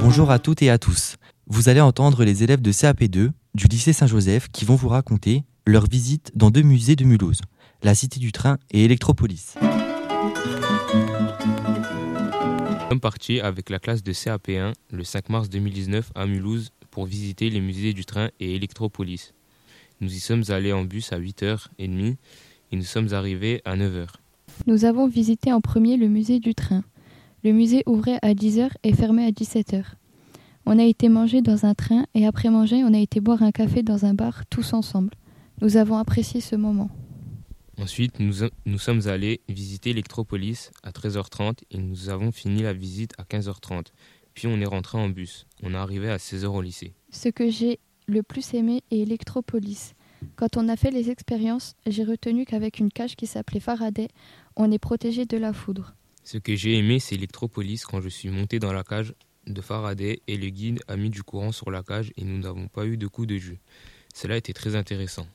Bonjour à toutes et à tous. Vous allez entendre les élèves de CAP2 du lycée Saint-Joseph qui vont vous raconter leur visite dans deux musées de Mulhouse, la Cité du Train et Electropolis. Nous sommes partis avec la classe de CAP1 le 5 mars 2019 à Mulhouse pour visiter les musées du train et Electropolis. Nous y sommes allés en bus à 8h30 et nous sommes arrivés à 9h. Nous avons visité en premier le musée du train. Le musée ouvrait à 10h et fermait à 17h. On a été manger dans un train et après manger, on a été boire un café dans un bar tous ensemble. Nous avons apprécié ce moment. Ensuite, nous, nous sommes allés visiter Electropolis à 13h30 et nous avons fini la visite à 15h30. Puis on est rentré en bus. On est arrivé à 16h au lycée. Ce que j'ai le plus aimé est Electropolis. Quand on a fait les expériences, j'ai retenu qu'avec une cage qui s'appelait Faraday, on est protégé de la foudre. Ce que j'ai aimé, c'est Electropolis quand je suis monté dans la cage de Faraday et le guide a mis du courant sur la cage et nous n'avons pas eu de coup de jus. Cela était très intéressant.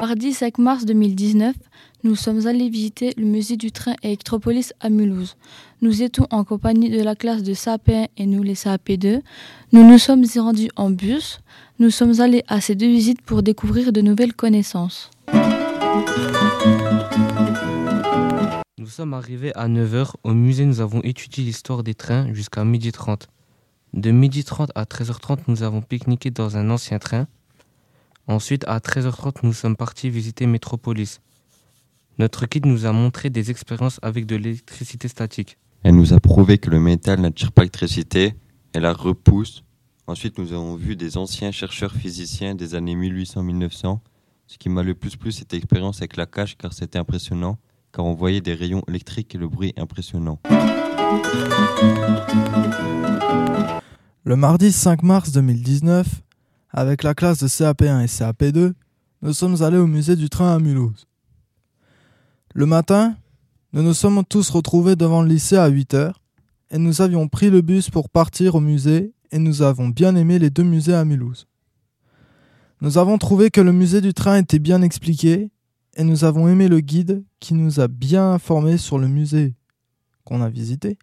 Mardi 5 mars 2019, nous sommes allés visiter le musée du train Electropolis à Mulhouse. Nous étions en compagnie de la classe de CAP1 et nous les CAP2. Nous nous sommes rendus en bus. Nous sommes allés à ces deux visites pour découvrir de nouvelles connaissances. Nous sommes arrivés à 9h. Au musée, nous avons étudié l'histoire des trains jusqu'à 12h30. De 12h30 à 13h30, nous avons pique-niqué dans un ancien train. Ensuite, à 13h30, nous sommes partis visiter Métropolis. Notre guide nous a montré des expériences avec de l'électricité statique. Elle nous a prouvé que le métal n'attire pas l'électricité, elle la repousse. Ensuite, nous avons vu des anciens chercheurs physiciens des années 1800-1900. Ce qui m'a le plus plu, cette expérience avec la cage, car c'était impressionnant, car on voyait des rayons électriques et le bruit impressionnant. Le mardi 5 mars 2019, avec la classe de CAP1 et CAP2, nous sommes allés au musée du train à Mulhouse. Le matin, nous nous sommes tous retrouvés devant le lycée à 8 heures et nous avions pris le bus pour partir au musée et nous avons bien aimé les deux musées à Mulhouse. Nous avons trouvé que le musée du train était bien expliqué et nous avons aimé le guide qui nous a bien informés sur le musée qu'on a visité.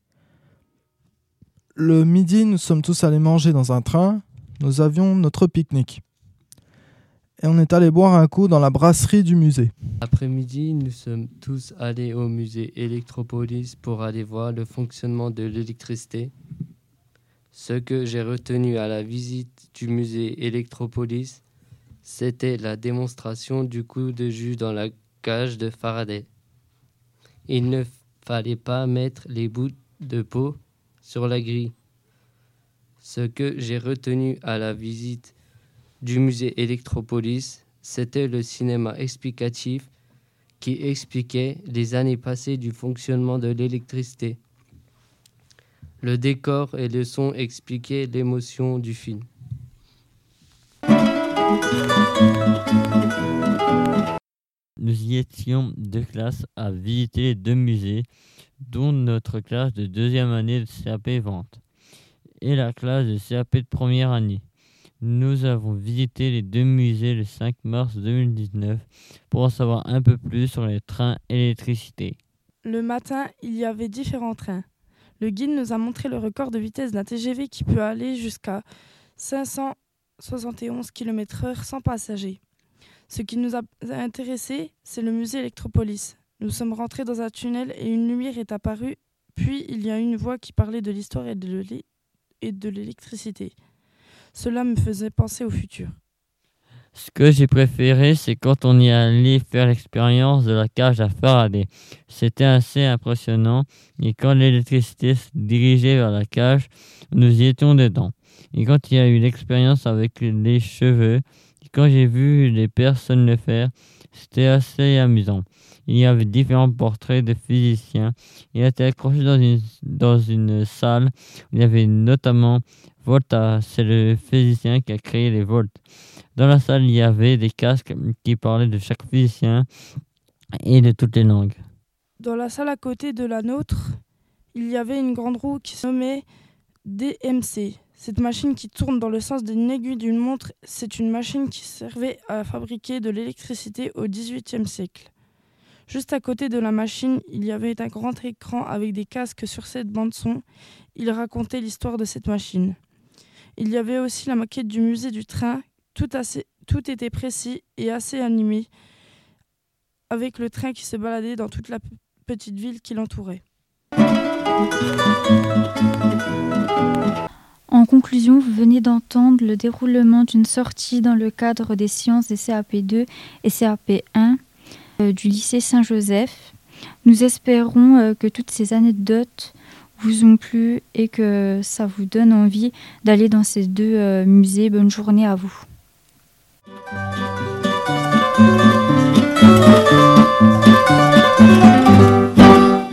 Le midi, nous sommes tous allés manger dans un train. Nous avions notre pique-nique. Et on est allé boire un coup dans la brasserie du musée. Après-midi, nous sommes tous allés au musée Electropolis pour aller voir le fonctionnement de l'électricité. Ce que j'ai retenu à la visite du musée Electropolis, c'était la démonstration du coup de jus dans la cage de Faraday. Il ne fallait pas mettre les bouts de peau sur la grille. Ce que j'ai retenu à la visite du musée Electropolis, c'était le cinéma explicatif qui expliquait les années passées du fonctionnement de l'électricité. Le décor et le son expliquaient l'émotion du film. Nous y étions deux classes à visiter deux musées, dont notre classe de deuxième année de CAP Vente et la classe de CAP de première année. Nous avons visité les deux musées le 5 mars 2019 pour en savoir un peu plus sur les trains et l'électricité. Le matin, il y avait différents trains. Le guide nous a montré le record de vitesse d'un TGV qui peut aller jusqu'à 571 km/h sans passagers. Ce qui nous a intéressé, c'est le musée Electropolis. Nous sommes rentrés dans un tunnel et une lumière est apparue, puis il y a une voix qui parlait de l'histoire et de l'électricité. Cela me faisait penser au futur. Ce que j'ai préféré, c'est quand on y allait faire l'expérience de la cage à Faraday. C'était assez impressionnant et quand l'électricité se dirigeait vers la cage, nous y étions dedans. Et quand il y a eu l'expérience avec les cheveux, quand j'ai vu les personnes le faire, c'était assez amusant. Il y avait différents portraits de physiciens. Il était accroché dans une, dans une salle. Il y avait notamment Volta, c'est le physicien qui a créé les volts. Dans la salle, il y avait des casques qui parlaient de chaque physicien et de toutes les langues. Dans la salle à côté de la nôtre, il y avait une grande roue qui se nommait DMC. Cette machine qui tourne dans le sens d'une aiguille d'une montre, c'est une machine qui servait à fabriquer de l'électricité au XVIIIe siècle. Juste à côté de la machine, il y avait un grand écran avec des casques sur cette bande son. Il racontait l'histoire de cette machine. Il y avait aussi la maquette du musée du train. Tout, tout était précis et assez animé, avec le train qui se baladait dans toute la petite ville qui l'entourait. En conclusion, vous venez d'entendre le déroulement d'une sortie dans le cadre des sciences des CAP2 et CAP1 euh, du lycée Saint-Joseph. Nous espérons euh, que toutes ces anecdotes vous ont plu et que ça vous donne envie d'aller dans ces deux euh, musées. Bonne journée à vous.